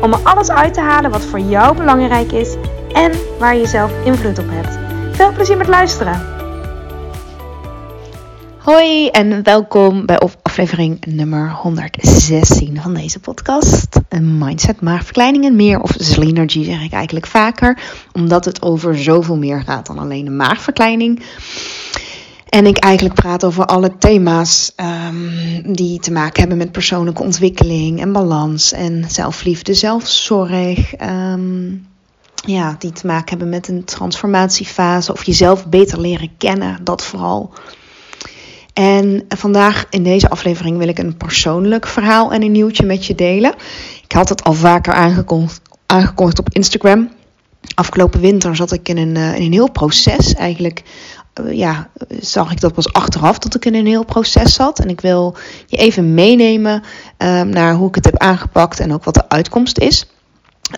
om er alles uit te halen wat voor jou belangrijk is en waar je zelf invloed op hebt. Veel plezier met luisteren! Hoi en welkom bij aflevering nummer 116 van deze podcast. Een mindset, maagverkleining en meer, of Zlenergy zeg ik eigenlijk vaker, omdat het over zoveel meer gaat dan alleen de maagverkleining. En ik eigenlijk praat over alle thema's um, die te maken hebben met persoonlijke ontwikkeling en balans en zelfliefde, zelfzorg. Um, ja, die te maken hebben met een transformatiefase of jezelf beter leren kennen, dat vooral. En vandaag in deze aflevering wil ik een persoonlijk verhaal en een nieuwtje met je delen. Ik had het al vaker aangekondigd, op Instagram. Afgelopen winter zat ik in een, eh, in een heel proces. Eigenlijk ja, zag ik dat pas achteraf dat ik in een heel proces zat. En ik wil je even meenemen um, naar hoe ik het heb aangepakt en ook wat de uitkomst is.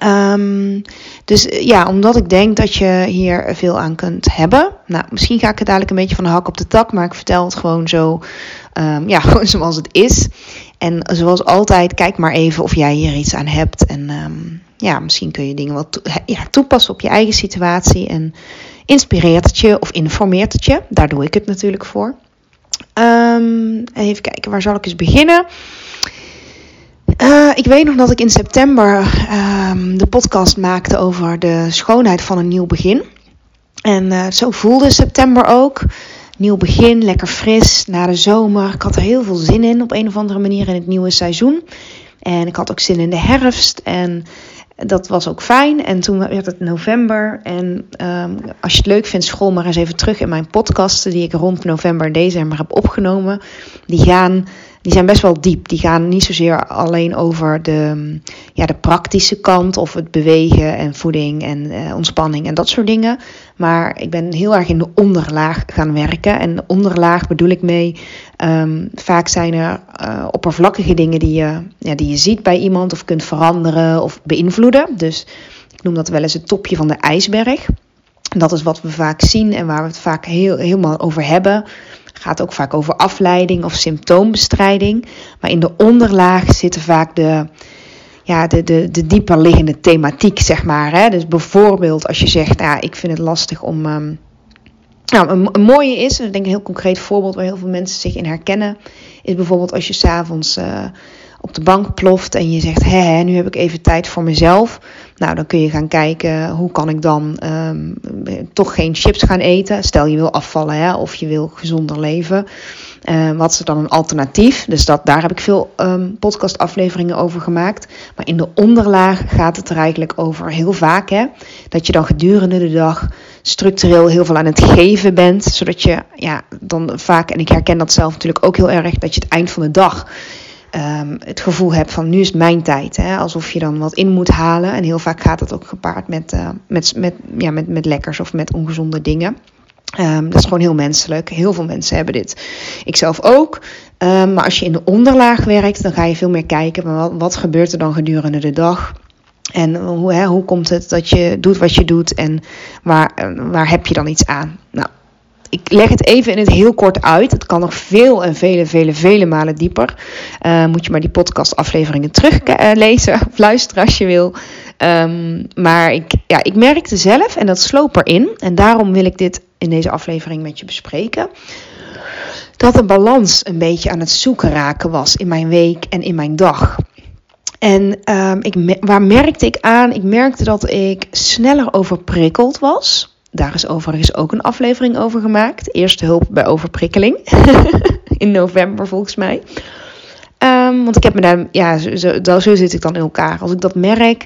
Um, dus eh, ja, omdat ik denk dat je hier veel aan kunt hebben. Nou, misschien ga ik het dadelijk een beetje van de hak op de tak, maar ik vertel het gewoon zo, um, ja, gewoon zoals het is. En zoals altijd, kijk maar even of jij hier iets aan hebt. En ja, misschien kun je dingen wat ja, toepassen op je eigen situatie. En inspireert het je of informeert het je. Daar doe ik het natuurlijk voor. even kijken, waar zal ik eens beginnen? Uh, ik weet nog dat ik in september uh, de podcast maakte over de schoonheid van een nieuw begin. En uh, zo voelde september ook. Nieuw begin, lekker fris, na de zomer. Ik had er heel veel zin in op een of andere manier in het nieuwe seizoen. En ik had ook zin in de herfst. En dat was ook fijn. En toen werd het november. En um, als je het leuk vindt, scroll maar eens even terug in mijn podcasten die ik rond november en december heb opgenomen. Die gaan die zijn best wel diep. Die gaan niet zozeer alleen over de, ja, de praktische kant of het bewegen en voeding en uh, ontspanning en dat soort dingen. Maar ik ben heel erg in de onderlaag gaan werken. En de onderlaag bedoel ik mee. Um, vaak zijn er uh, oppervlakkige dingen die je, ja, die je ziet bij iemand of kunt veranderen of beïnvloeden. Dus ik noem dat wel eens het topje van de ijsberg. Dat is wat we vaak zien en waar we het vaak heel, helemaal over hebben gaat ook vaak over afleiding of symptoombestrijding. Maar in de onderlaag zitten vaak de, ja, de, de, de dieper liggende thematiek, zeg maar. Hè? Dus bijvoorbeeld als je zegt, ja, ik vind het lastig om. Um, nou, een, mooie is, ik denk een heel concreet voorbeeld waar heel veel mensen zich in herkennen, is bijvoorbeeld als je s'avonds uh, op de bank ploft en je zegt, hé, nu heb ik even tijd voor mezelf. Nou, dan kun je gaan kijken hoe kan ik dan um, toch geen chips gaan eten. Stel je wil afvallen hè, of je wil gezonder leven. Uh, wat is dan een alternatief? Dus dat, daar heb ik veel um, podcastafleveringen over gemaakt. Maar in de onderlaag gaat het er eigenlijk over heel vaak. Hè, dat je dan gedurende de dag structureel heel veel aan het geven bent. Zodat je ja, dan vaak, en ik herken dat zelf natuurlijk ook heel erg, dat je het eind van de dag um, het gevoel hebt van nu is mijn tijd. Hè? Alsof je dan wat in moet halen. En heel vaak gaat het ook gepaard met, uh, met, met, ja, met, met lekkers of met ongezonde dingen. Um, dat is gewoon heel menselijk. Heel veel mensen hebben dit. Ik zelf ook. Um, maar als je in de onderlaag werkt, dan ga je veel meer kijken. Wat, wat gebeurt er dan gedurende de dag? En hoe, hè, hoe komt het dat je doet wat je doet en waar, waar heb je dan iets aan? Nou, ik leg het even in het heel kort uit. Het kan nog veel en vele, vele, vele malen dieper. Uh, moet je maar die podcastafleveringen teruglezen uh, of luisteren als je wil. Um, maar ik, ja, ik merkte zelf, en dat sloop erin, en daarom wil ik dit in deze aflevering met je bespreken. Dat de balans een beetje aan het zoeken raken was in mijn week en in mijn dag. En um, ik, waar merkte ik aan? Ik merkte dat ik sneller overprikkeld was daar is overigens ook een aflevering over gemaakt. Eerste hulp bij overprikkeling. in november volgens mij. Um, want ik heb me daar, ja, zo, zo, zit ik dan in elkaar. Als ik dat merk,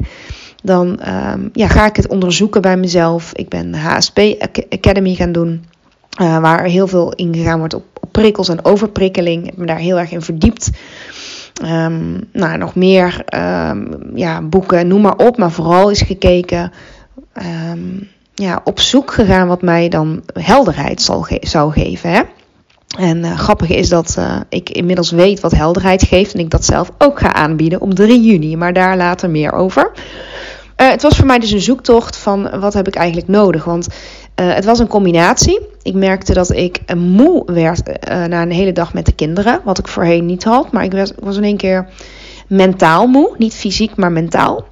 dan um, ja, ga ik het onderzoeken bij mezelf. Ik ben HSP Academy gaan doen. Uh, waar heel veel ingegaan wordt op, prikkels en overprikkeling. Ik heb me daar heel erg in verdiept. Um, nou, nog meer ja, boeken, noem maar op. Maar vooral is gekeken ehm, ja, op zoek gegaan wat mij dan helderheid zal zou geven. Hè? En uh, grappig is dat uh, ik inmiddels weet wat helderheid geeft en ik dat zelf ook ga aanbieden op 3 juni, maar daar later meer over. Uh, het was voor mij dus een zoektocht van wat heb ik eigenlijk nodig, want het was een combinatie. Ik merkte dat ik moe werd na een hele dag met de kinderen, wat ik voorheen niet had, maar ik was in één keer mentaal moe, niet fysiek, maar mentaal.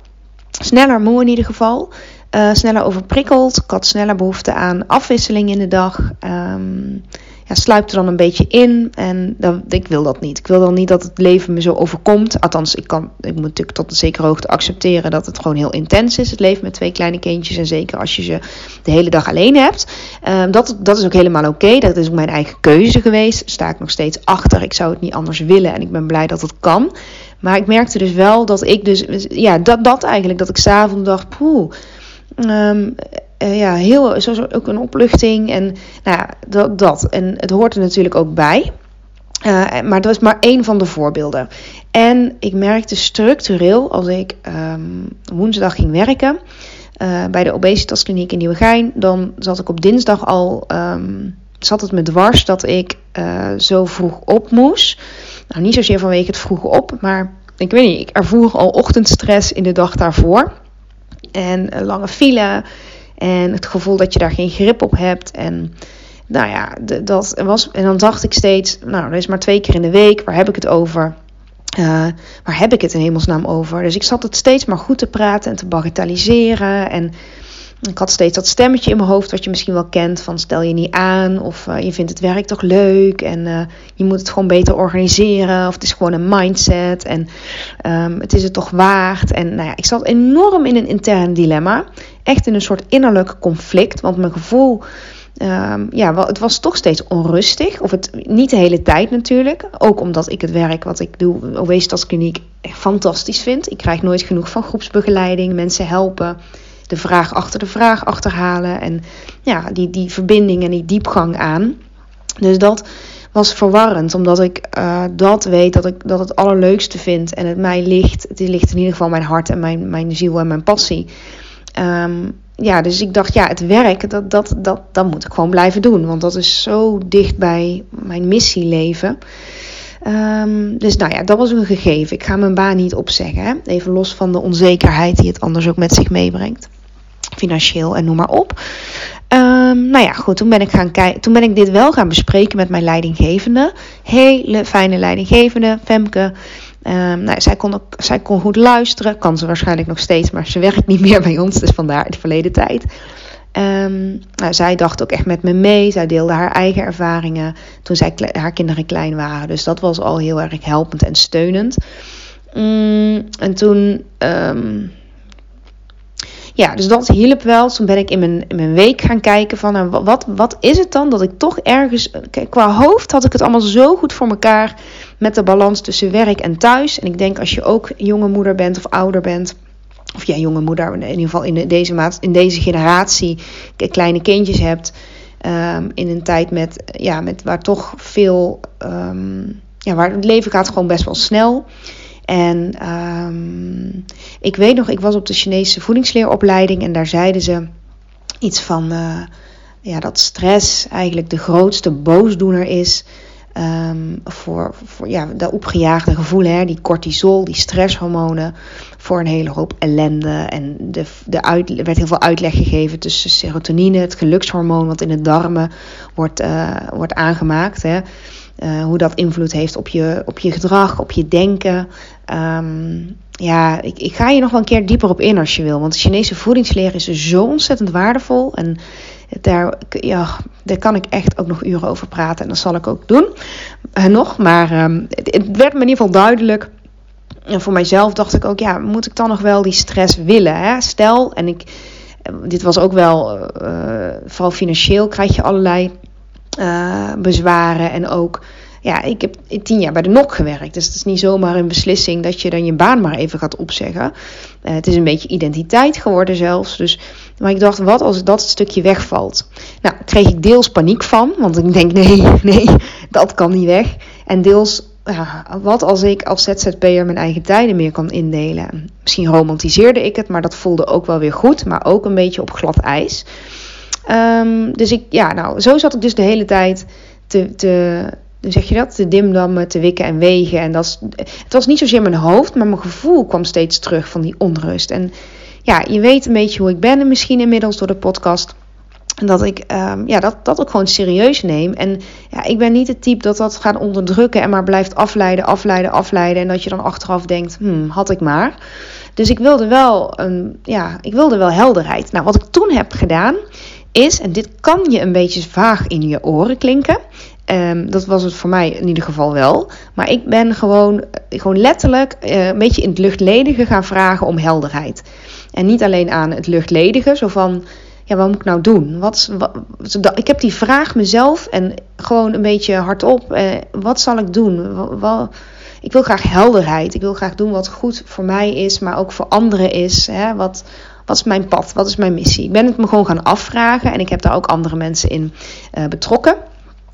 Sneller moe in ieder geval. Uh, sneller overprikkeld. Ik had sneller behoefte aan afwisseling in de dag. Um, ja, sluipt er dan een beetje in. En dan, ik wil dat niet. Ik wil dan niet dat het leven me zo overkomt. Althans, ik, kan, ik moet natuurlijk tot een zekere hoogte accepteren dat het gewoon heel intens is. Het leven met twee kleine kindjes. En zeker als je ze de hele dag alleen hebt. Um, dat, dat is ook helemaal oké. Dat is ook mijn eigen keuze geweest. Sta ik nog steeds achter. Ik zou het niet anders willen. En ik ben blij dat het kan. Maar ik merkte dus wel dat ik dus, ja, dat, dat eigenlijk, dat ik s'avonds dacht, poeh, um, uh, ja, heel, zo, ook een opluchting en nou ja, dat, dat. En het hoort er natuurlijk ook bij. Uh, maar dat is maar één van de voorbeelden. En ik merkte structureel, als ik um, woensdag ging werken uh, bij de obesitaskliniek in Nieuwegein, dan zat ik op dinsdag al, um, zat het me dwars dat ik zo vroeg op moest. Nou, niet zozeer vanwege het vroeg op, maar ik weet niet, ik ervoer al ochtendstress in de dag daarvoor. En lange file en het gevoel dat je daar geen grip op hebt. En nou ja, dat was. En dan dacht ik steeds, nou, dat is maar twee keer in de week, waar heb ik het over? Uh, waar heb ik het in hemelsnaam over? Dus ik zat het steeds maar goed te praten en te bagatelliseren. En ik had steeds dat stemmetje in mijn hoofd, wat je misschien wel kent: van stel je niet aan, of uh, je vindt het werk toch leuk en uh, je moet het gewoon beter organiseren, of het is gewoon een mindset en um, het is het toch waard. En nou ja, ik zat enorm in een intern dilemma, echt in een soort innerlijk conflict, want mijn gevoel. Um, ja, wel, het was toch steeds onrustig. Of het niet de hele tijd natuurlijk. Ook omdat ik het werk wat ik doe, obesitaskliniek, echt fantastisch vind. Ik krijg nooit genoeg van groepsbegeleiding, mensen helpen de vraag achter de vraag achterhalen. En ja, die, die verbinding en die diepgang aan. Dus dat was verwarrend, omdat ik uh, dat weet dat ik dat het allerleukste vind en het mij ligt. Het ligt in ieder geval mijn hart en mijn, mijn ziel en mijn passie. Um, ja, dus ik dacht, ja, het werk, dat, dat, dat, dat moet ik gewoon blijven doen. Want dat is zo dicht bij mijn missieleven. Um, dus nou ja, dat was een gegeven. Ik ga mijn baan niet opzeggen. Hè? Even los van de onzekerheid die het anders ook met zich meebrengt financieel en noem maar op. Um, nou ja, goed, toen ben, ik gaan toen ben ik dit wel gaan bespreken met mijn leidinggevende. Hele fijne leidinggevende, Femke. Um, nou, zij, kon ook, zij kon goed luisteren, kan ze waarschijnlijk nog steeds, maar ze werkt niet meer bij ons, dus vandaar de verleden tijd. Um, nou, zij dacht ook echt met me mee. Zij deelde haar eigen ervaringen toen zij, haar kinderen klein waren. Dus dat was al heel erg helpend en steunend. Um, en toen ja, dus dat hielp wel. Toen ben ik in mijn, mijn week gaan kijken van nou, wat, wat is het dan dat ik toch ergens... Kijk, qua hoofd had ik het allemaal zo goed voor elkaar met de balans tussen werk en thuis. En ik denk als je ook jonge moeder bent of ouder bent... Of ja, jonge moeder, in ieder geval in deze, maat, in deze generatie kleine kindjes hebt... Um, in een tijd met, ja, met waar toch veel... Um, ja, waar het leven gaat gewoon best wel snel... En um, ik weet nog, ik was op de Chinese voedingsleeropleiding en daar zeiden ze iets van uh, ja, dat stress eigenlijk de grootste boosdoener is. Um, voor, voor ja, de opgejaagde gevoelen, hè, die cortisol, die stresshormonen, voor een hele hoop ellende. En de, de er werd heel veel uitleg gegeven tussen serotonine, het gelukshormoon wat in de darmen wordt, uh, wordt aangemaakt. Hè. Uh, hoe dat invloed heeft op je, op je gedrag, op je denken. Um, ja, ik, ik ga hier nog wel een keer dieper op in als je wil. Want de Chinese voedingsleer is zo ontzettend waardevol. En daar, ja, daar kan ik echt ook nog uren over praten. En dat zal ik ook doen. Uh, nog. Maar um, het, werd me in ieder geval duidelijk. En voor mijzelf dacht ik ook, ja, moet ik dan nog wel die stress willen? Hè? Stel, en ik, dit was ook wel, vooral financieel krijg je allerlei uh, bezwaren. En ook, ja, ik heb tien jaar bij de NOK gewerkt. Dus het is niet zomaar een beslissing dat je dan je baan maar even gaat opzeggen. Uh, het is een beetje identiteit geworden zelfs. Dus, maar ik dacht, wat als dat stukje wegvalt? Nou, kreeg ik deels paniek van. Want ik denk, nee, nee, dat kan niet weg. En deels ja, wat als ik als ZZP'er mijn eigen tijden meer kan indelen? Misschien romantiseerde ik het, maar dat voelde ook wel weer goed, maar ook een beetje op glad ijs. Ehm, dus ik, ja, nou, zo zat ik dus de hele tijd te, te, hoe zeg je dat? Te dimdammen, te wikken en wegen. En dat, het was niet zozeer mijn hoofd, maar mijn gevoel kwam steeds terug van die onrust. En ja, je weet een beetje hoe ik ben misschien inmiddels door de podcast. En dat ik um, ja, dat, dat ook gewoon serieus neem. En ja, ik ben niet het type dat dat gaat onderdrukken en maar blijft afleiden, afleiden, afleiden. En dat je dan achteraf denkt, hmm, had ik maar. Dus ik wilde wel, een, ja, ik wilde wel helderheid. Nou, wat ik toen heb gedaan is, en dit kan je een beetje vaag in je oren klinken. Um, dat was het voor mij in ieder geval wel. Maar ik ben gewoon, gewoon letterlijk uh, een beetje in het luchtledige gaan vragen om helderheid. En niet alleen aan het luchtledige, zo van ja, wat moet ik nou doen? Wat, wat, ik heb die vraag mezelf en gewoon een beetje hardop. Eh, wat zal ik doen? Wat, ik wil graag helderheid. Ik wil graag doen wat goed voor mij is, maar ook voor anderen is. Hè? Wat, wat is mijn pad? Wat is mijn missie? Ik ben het me gewoon gaan afvragen en ik heb daar ook andere mensen in uh, betrokken.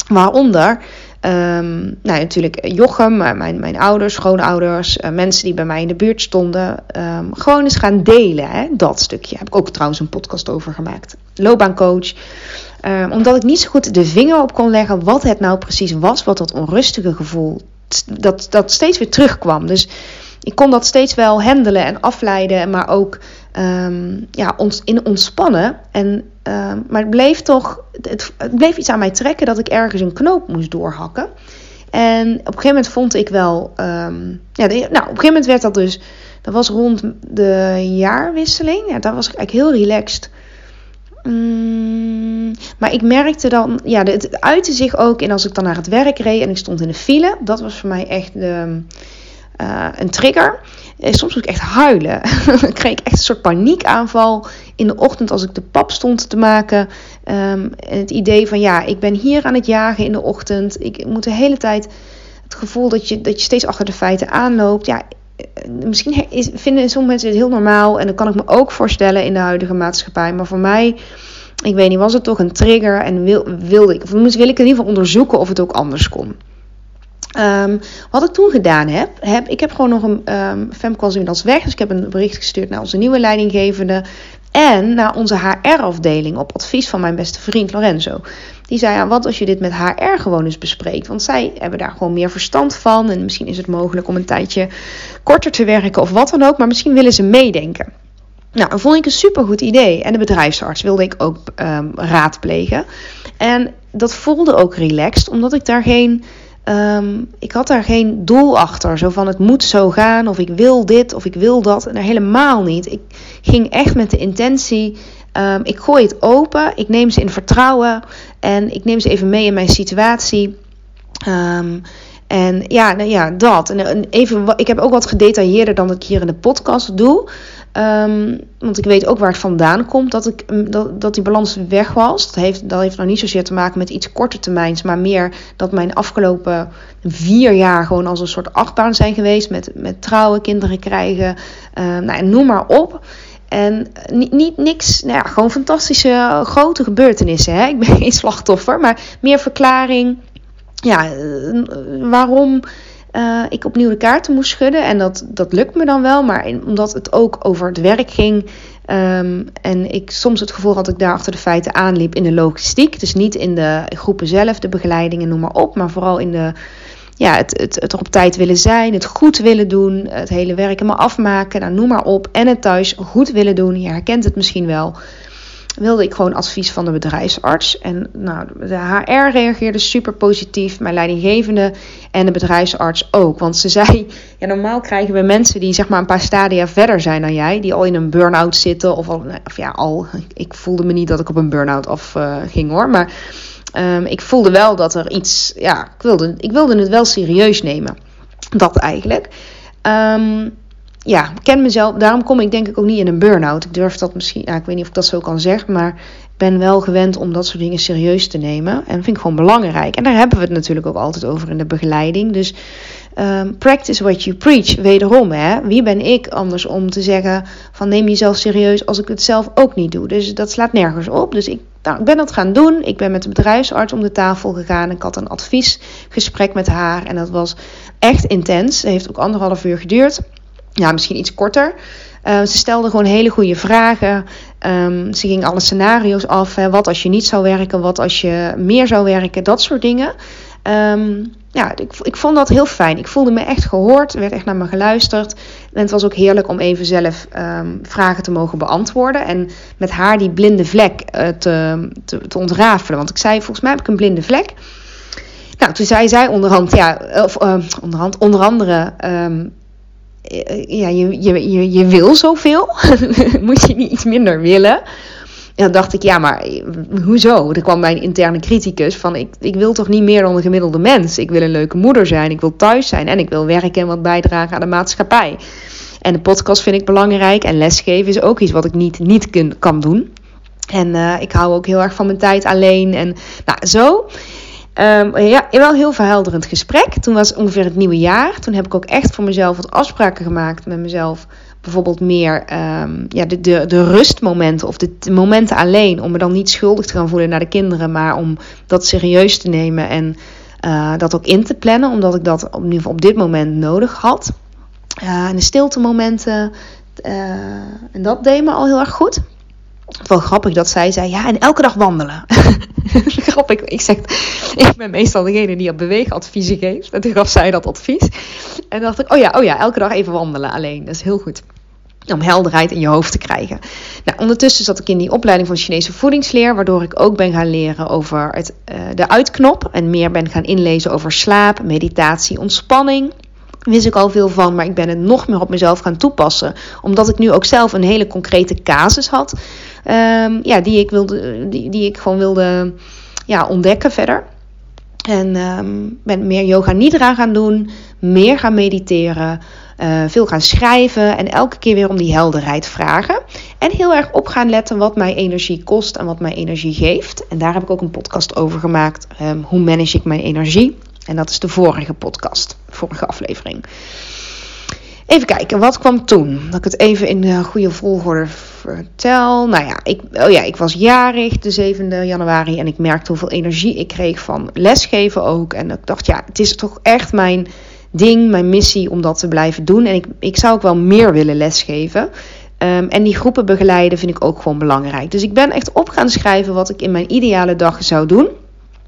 Waaronder Um, nou, natuurlijk Jochem, mijn, mijn ouders, schoonouders, mensen die bij mij in de buurt stonden. Um, gewoon eens gaan delen, hè, dat stukje. Heb ik ook trouwens een podcast over gemaakt. Loopbaancoach. Um, omdat ik niet zo goed de vinger op kon leggen wat het nou precies was, wat dat onrustige gevoel, dat, dat steeds weer terugkwam. Dus ik kon dat steeds wel handelen en afleiden, maar ook um, ja, ons, in ontspannen. En, um, maar het bleef toch, het, bleef iets aan mij trekken dat ik ergens een knoop moest doorhakken. En op een gegeven moment vond ik wel, um, ja, nou, op een gegeven moment werd dat dus, dat was rond de jaarwisseling. Ja, daar was ik eigenlijk heel relaxed. Mm, maar ik merkte dan, ja, het uitte zich ook in als ik dan naar het werk reed en ik stond in de file. Dat was voor mij echt de, uh, een trigger. Eh, soms moest ik echt huilen. dan kreeg ik echt een soort paniekaanval in de ochtend als ik de pap stond te maken. Um, het idee van ja, ik ben hier aan het jagen in de ochtend. Ik moet de hele tijd het gevoel dat je, dat je steeds achter de feiten aanloopt. Ja, eh, misschien is, vinden sommige mensen dit heel normaal. En dat kan ik me ook voorstellen in de huidige maatschappij. Maar voor mij, ik weet niet, was het toch een trigger. En wil, wilde ik, of wil ik in ieder geval onderzoeken of het ook anders kon. Um, wat ik toen gedaan heb, heb ik heb gewoon nog een um, Femke weg. Dus ik heb een bericht gestuurd naar onze nieuwe leidinggevende. En naar onze HR-afdeling op advies van mijn beste vriend Lorenzo. Die zei, ja, wat als je dit met HR gewoon eens bespreekt? Want zij hebben daar gewoon meer verstand van. En misschien is het mogelijk om een tijdje korter te werken of wat dan ook. Maar misschien willen ze meedenken. Nou, dat vond ik een supergoed idee. En de bedrijfsarts wilde ik ook um, raadplegen. En dat voelde ook relaxed, omdat ik daar geen Um, ik had daar geen doel achter. Zo van het moet zo gaan, of ik wil dit, of ik wil dat. En helemaal niet. Ik ging echt met de intentie. Um, ik gooi het open, ik neem ze in vertrouwen en ik neem ze even mee in mijn situatie. Um, en ja, nou ja, dat. En even, ik heb ook wat gedetailleerder dan dat ik hier in de podcast doe. Um, want ik weet ook waar het vandaan komt dat, ik, mm, dat, dat die balans weg was. Dat heeft, dat heeft nog niet zozeer te maken met iets korte termijns, maar meer dat mijn afgelopen vier jaar gewoon als een soort achtbaan zijn geweest. Met, met trouwen, kinderen krijgen, uh, nou, noem maar op. En niet, niet niks, nou ja, gewoon fantastische grote gebeurtenissen. Hè? Ik ben geen slachtoffer, maar meer verklaring. Ja, uh, waarom uh, ik opnieuw de kaarten moest schudden. En dat, dat lukt me dan wel, maar omdat het ook over het werk ging. Um, en ik soms het gevoel had dat ik daar achter de feiten aanliep in de logistiek. Dus niet in de groepen zelf, de begeleiding en noem maar op. Maar vooral in de, ja, het, het, het er op tijd willen zijn, het goed willen doen, het hele werk helemaal afmaken, nou, noem maar op. En het thuis goed willen doen. Je herkent het misschien wel wilde ik gewoon advies van de bedrijfsarts. En nou, de HR reageerde super positief, mijn leidinggevende en de bedrijfsarts ook. Want ze zei, ja, normaal krijgen we mensen die zeg maar een paar stadia verder zijn dan jij, die al in een burn-out zitten. Of, al, of ja, al, ik voelde me niet dat ik op een burn-out af uh, ging hoor, maar um, ik voelde wel dat er iets, ja, ik wilde, ik wilde het wel serieus nemen. Dat eigenlijk. Um, ja, ken mezelf. Daarom kom ik denk ik ook niet in een burn-out. Ik durf dat misschien, ja, ik weet niet of ik dat zo kan zeggen, maar ik ben wel gewend om dat soort dingen serieus te nemen. En dat vind ik gewoon belangrijk. En daar hebben we het natuurlijk ook altijd over in de begeleiding. Dus um, practice what you preach. Wederom, hè. Wie ben ik anders om te zeggen van neem jezelf serieus als ik het zelf ook niet doe. Dus dat slaat nergens op. Dus ik, nou, ik ben dat gaan doen. Ik ben met de bedrijfsarts om de tafel gegaan. Ik had een adviesgesprek met haar. En dat was echt intens. Het heeft ook anderhalf uur geduurd. Ja, misschien iets korter. Uh, ze stelde gewoon hele goede vragen. Um, ze ging alle scenario's af. Hè. Wat als je niet zou werken? Wat als je meer zou werken? Dat soort dingen. Um, ja, ik, ik vond dat heel fijn. Ik voelde me echt gehoord. Er werd echt naar me geluisterd. En het was ook heerlijk om even zelf um, vragen te mogen beantwoorden. En met haar die blinde vlek uh, te, te, ontrafelen. Want ik zei, volgens mij heb ik een blinde vlek. Nou, toen zei zij onderhand, ja, of uh, onderhand, onder andere, ja, je, je, je, je wil zoveel. Moet je niet iets minder willen? En dan dacht ik, ja, maar hoezo? Er kwam mijn interne criticus van, ik, ik wil toch niet meer dan een gemiddelde mens. Ik wil een leuke moeder zijn, ik wil thuis zijn en ik wil werken en wat bijdragen aan de maatschappij. En de podcast vind ik belangrijk en lesgeven is ook iets wat ik niet, niet kun, kan doen. En uh, ik hou ook heel erg van mijn tijd alleen en nou, zo. Um, ja, wel heel verhelderend gesprek. Toen was ongeveer het nieuwe jaar. Toen heb ik ook echt voor mezelf wat afspraken gemaakt met mezelf. Bijvoorbeeld meer um, ja, de, de, de rustmomenten of de, momenten alleen. Om me dan niet schuldig te gaan voelen naar de kinderen. Maar om dat serieus te nemen en uh, dat ook in te plannen. Omdat ik dat op, in ieder geval op dit moment nodig had. Uh, en de stilte momenten. Uh, en dat deed me al heel erg goed wel grappig dat zij zei, ja, en elke dag wandelen. grappig, ik zeg, ik ben meestal degene die op beweegadviezen geeft. En toen gaf zij dat advies. En dacht ik, oh ja, oh ja, elke dag even wandelen alleen. Dat is heel goed. Om helderheid in je hoofd te krijgen. Nou, ondertussen zat ik in die opleiding van Chinese voedingsleer, waardoor ik ook ben gaan leren over het, uh, de uitknop. En meer ben gaan inlezen over slaap, meditatie, ontspanning wist ik al veel van, maar ik ben het nog meer op mezelf gaan toepassen. Omdat ik nu ook zelf een hele concrete casus had. Um, ja, die ik, wilde, die, die ik gewoon wilde ja, ontdekken verder. En um, ben meer yoga nidra gaan doen, meer gaan mediteren, uh, veel gaan schrijven en elke keer weer om die helderheid vragen. En heel erg op gaan letten wat mij energie kost en wat mij energie geeft. En daar heb ik ook een podcast over gemaakt. Um, hoe manage ik mijn energie? En dat is de vorige podcast, vorige aflevering. Even kijken, wat kwam toen? Dat ik het even in de goede volgorde vertel. Nou ja, ik, oh ja, ik was jarig de 7e januari en ik merkte hoeveel energie ik kreeg van lesgeven ook. En ik dacht, ja, het is toch echt mijn ding, mijn missie om dat te blijven doen. En ik, ik zou ook wel meer willen lesgeven. Um, en die groepen begeleiden vind ik ook gewoon belangrijk. Dus ik ben echt op gaan schrijven wat ik in mijn ideale dag zou doen.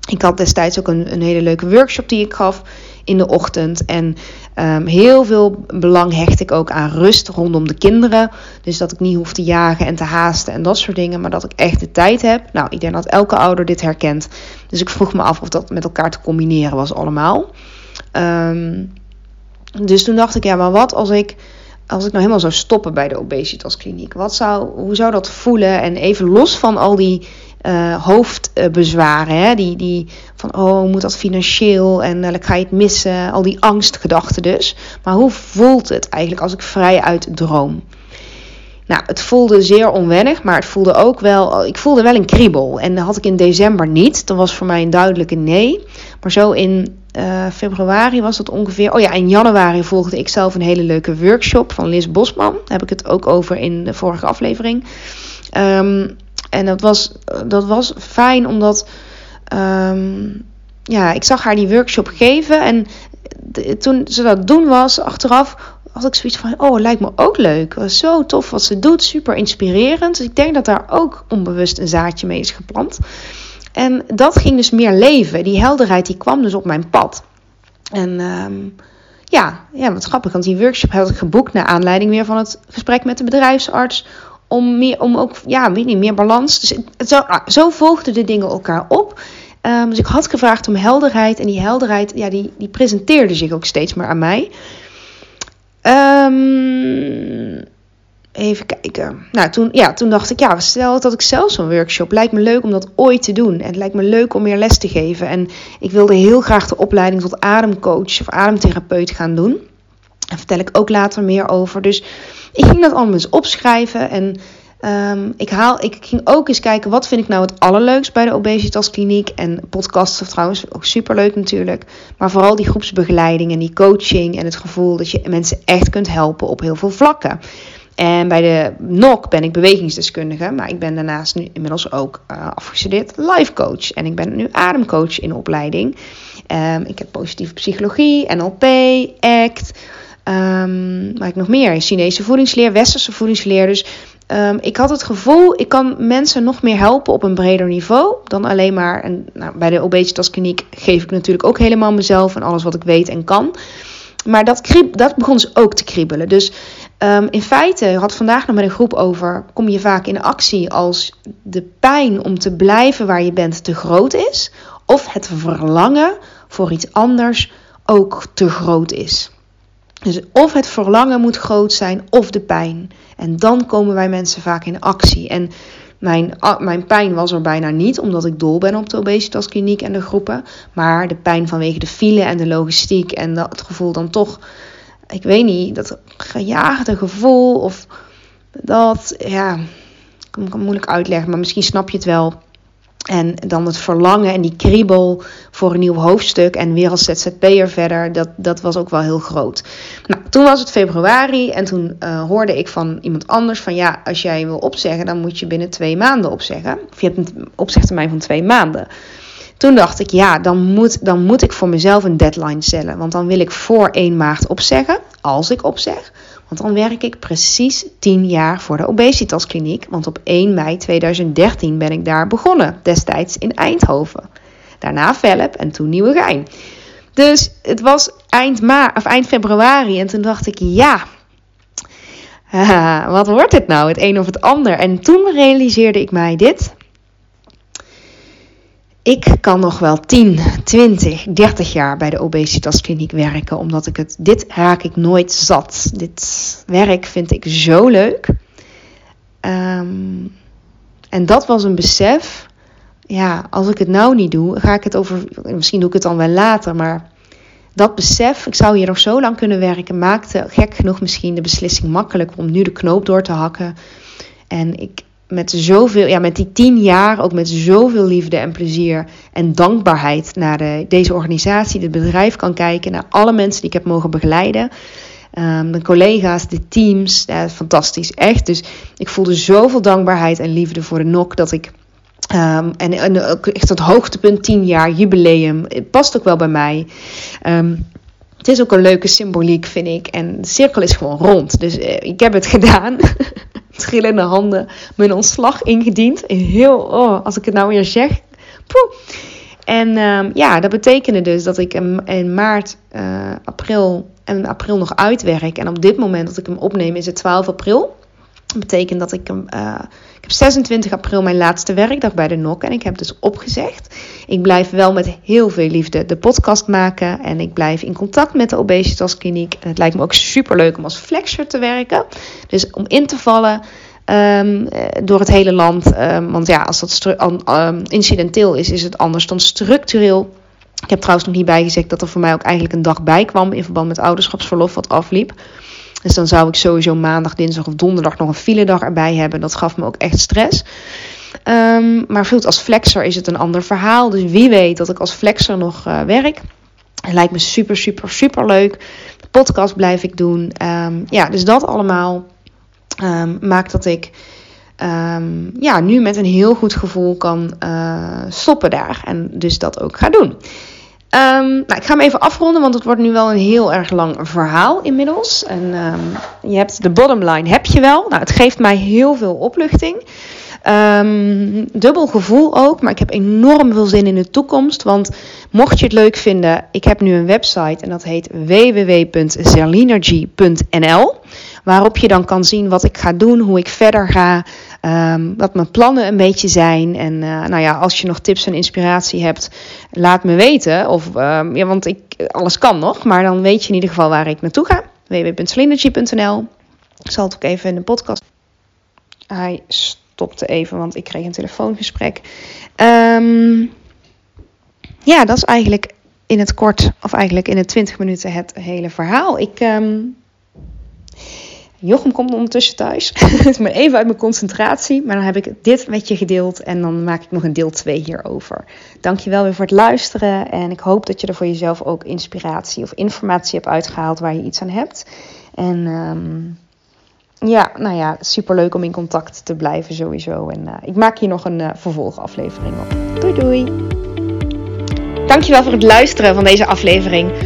Ik had destijds ook een, een hele leuke workshop die ik gaf in de ochtend. En um, heel veel belang hecht ik ook aan rust rondom de kinderen. Dus dat ik niet hoef te jagen en te haasten en dat soort dingen. Maar dat ik echt de tijd heb. Nou, ik denk dat elke ouder dit herkent. Dus ik vroeg me af of dat met elkaar te combineren was allemaal. Um, dus toen dacht ik, ja, maar wat als ik als ik nou helemaal zou stoppen bij de obesitaskliniek, wat zou, hoe zou dat voelen? En even los van al die uh, hoofdbezwaren, hè? Die, die van oh, moet dat financieel en uh, ga je het missen, al die angstgedachten dus. Maar hoe voelt het eigenlijk als ik vrij uit droom? Nou, het voelde zeer onwennig, maar het voelde ook wel, ik voelde wel een kriebel. En dat had ik in december niet. Dat was voor mij een duidelijke nee. Maar zo in februari was dat ongeveer. Oh ja, in januari volgde ik zelf een hele leuke workshop van Liz Bosman. Daar heb ik het ook over in de vorige aflevering. Um, en dat was, dat was fijn omdat. Um, ja, ik zag haar die workshop geven. En toen ze dat doen was, achteraf had ik zoiets van: oh, lijkt me ook leuk. Zo tof wat ze doet, super inspirerend. Dus ik denk dat daar ook onbewust een zaadje mee is geplant. En dat ging dus meer leven. Die helderheid die kwam dus op mijn pad. En um, ja, ja, wat grappig, want die workshop had ik geboekt naar aanleiding weer van het gesprek met de bedrijfsarts. Om, meer, om ook, ja, weet niet, meer balans. Dus ah, zo volgden de dingen elkaar op. Um, dus ik had gevraagd om helderheid. En die helderheid, ja, die, die presenteerde zich ook steeds meer aan mij. Um, Even kijken. Nou, toen, ja, toen dacht ik, ja, stel dat ik zelf zo'n workshop. Lijkt me leuk om dat ooit te doen. En het lijkt me leuk om meer les te geven. En ik wilde heel graag de opleiding tot ademcoach of ademtherapeut gaan doen. Daar vertel ik ook later meer over. Dus ik ging dat allemaal eens opschrijven. En um, ik, haal, ik ging ook eens kijken, wat vind ik nou het allerleukst bij de obesitaskliniek. En podcasts trouwens ook superleuk natuurlijk. Maar vooral die groepsbegeleiding en die coaching. En het gevoel dat je mensen echt kunt helpen op heel veel vlakken. En bij de NOC ben ik bewegingsdeskundige, maar ik ben daarnaast nu inmiddels ook uh, afgestudeerd life coach. En ik ben nu ademcoach in opleiding. Ehm, ik heb positieve psychologie, NLP, ACT. Um, ik nog meer? Chinese voedingsleer, Westerse voedingsleer. Dus um, ik had het gevoel, ik kan mensen nog meer helpen op een breder niveau dan alleen maar. En nou, bij de obesitaskliniek geef ik natuurlijk ook helemaal mezelf en alles wat ik weet en kan. Maar dat, dat begon dus ook te kriebelen. Dus um, in feite had vandaag nog met een groep over: kom je vaak in actie als de pijn om te blijven waar je bent te groot is, of het verlangen voor iets anders ook te groot is. Dus of het verlangen moet groot zijn of de pijn. En dan komen wij mensen vaak in actie. En mijn, mijn pijn was er bijna niet, omdat ik dol ben op de obesitaskliniek en de groepen. Maar de pijn vanwege de file en de logistiek en dat, gevoel dan toch, ik weet niet, dat gejaagde gevoel of dat, ja, ik kan het moeilijk uitleggen, maar misschien snap je het wel. En dan het verlangen en die kriebel voor een nieuw hoofdstuk en weer als ZZP'er verder, dat, dat was ook wel heel groot. Nou, toen was het februari en toen uh, hoorde ik van iemand anders van ja, als jij wil opzeggen, dan moet je binnen twee maanden opzeggen. Of je hebt een opzegtermijn van twee maanden. Toen dacht ik, ja, dan moet, dan moet ik voor mezelf een deadline stellen. Want dan wil ik voor 1 maart opzeggen, als ik opzeg. Want dan werk ik precies 10 jaar voor de obesitaskliniek. Want op 1 mei 2013 ben ik daar begonnen, destijds in Eindhoven. Daarna Velp en toen Nieuwegein. Dus het was eind, ma of eind februari en toen dacht ik, ja, wat wordt het nou, het een of het ander? En toen realiseerde ik mij dit ik kan nog wel 10, 20, 30 jaar bij de obesitaskliniek werken, omdat ik het, dit raak ik nooit zat. Dit werk vind ik zo leuk. Um, en dat was een besef. Ja, als ik het nou niet doe, ga ik het over. Misschien doe ik het dan wel later, maar dat besef, ik zou hier nog zo lang kunnen werken, maakte gek genoeg misschien de beslissing makkelijk om nu de knoop door te hakken. En ik, met zoveel, ja, met die tien jaar ook met zoveel liefde en plezier en dankbaarheid naar de, deze organisatie, dit bedrijf kan kijken, naar alle mensen die ik heb mogen begeleiden. Um, de collega's, de teams, fantastisch, echt. Dus ik voelde zoveel dankbaarheid en liefde voor de NOK dat ik. Um, en, en echt het hoogtepunt, tien jaar jubileum. Het past ook wel bij mij. Um, het is ook een leuke symboliek, vind ik. En de cirkel is gewoon rond. Dus uh, ik heb het gedaan. trillende handen mijn ontslag ingediend. Heel, oh, als ik het nou weer zeg. Poeh. En um, ja, dat betekende dus dat ik hem in maart, uh, april en april nog uitwerk. En op dit moment dat ik hem opneem is het 12 april. Dat betekent dat ik. Uh, ik heb 26 april mijn laatste werkdag bij de NOK. En ik heb dus opgezegd. Ik blijf wel met heel veel liefde de podcast maken. En ik blijf in contact met de obesitaskliniek. En het lijkt me ook super leuk om als flexer te werken. Dus om in te vallen. Um, door het hele land. Um, want ja, als dat um, incidenteel is, is het anders dan structureel. Ik heb trouwens nog niet bijgezegd dat er voor mij ook eigenlijk een dag bij kwam in verband met ouderschapsverlof wat afliep. Dus dan zou ik sowieso maandag, dinsdag of donderdag nog een file dag erbij hebben. Dat gaf me ook echt stress. Um, maar voelt als flexer is het een ander verhaal. Dus wie weet dat ik als flexer nog uh, werk. Het lijkt me super, super, super leuk. De podcast blijf ik doen. Um, ja, dus dat allemaal um, maakt dat ik ja, nu met een heel goed gevoel kan uh, stoppen daar. En dus dat ook ga doen. Um, nou, ik ga hem even afronden, want het wordt nu wel een heel erg lang verhaal inmiddels. En um, je hebt de bottom line, heb je wel. Nou, het geeft mij heel veel opluchting. Um, dubbel gevoel ook, maar ik heb enorm veel zin in de toekomst. Want mocht je het leuk vinden, ik heb nu een website en dat heet www.zerlinergy.nl. Waarop je dan kan zien wat ik ga doen, hoe ik verder ga, um, wat mijn plannen een beetje zijn. En uh, nou ja, als je nog tips en inspiratie hebt, laat me weten. Of, um, ja, want ik, alles kan nog, maar dan weet je in ieder geval waar ik naartoe ga. www.slinergy.nl Ik zal het ook even in de podcast. Hij stopte even, want ik kreeg een telefoongesprek. Um, ja, dat is eigenlijk in het kort, of eigenlijk in de 20 minuten, het hele verhaal. Ik. Jochem komt ondertussen thuis. ik ben even uit mijn concentratie. Maar dan heb ik dit met je gedeeld. En dan maak ik nog een deel 2 hierover. Dankjewel weer voor het luisteren. En ik hoop dat je er voor jezelf ook inspiratie of informatie hebt uitgehaald waar je iets aan hebt. En um, ja, nou ja, superleuk om in contact te blijven sowieso. En uh, ik maak hier nog een uh, vervolgaflevering op. Doei doei! Dankjewel voor het luisteren van deze aflevering.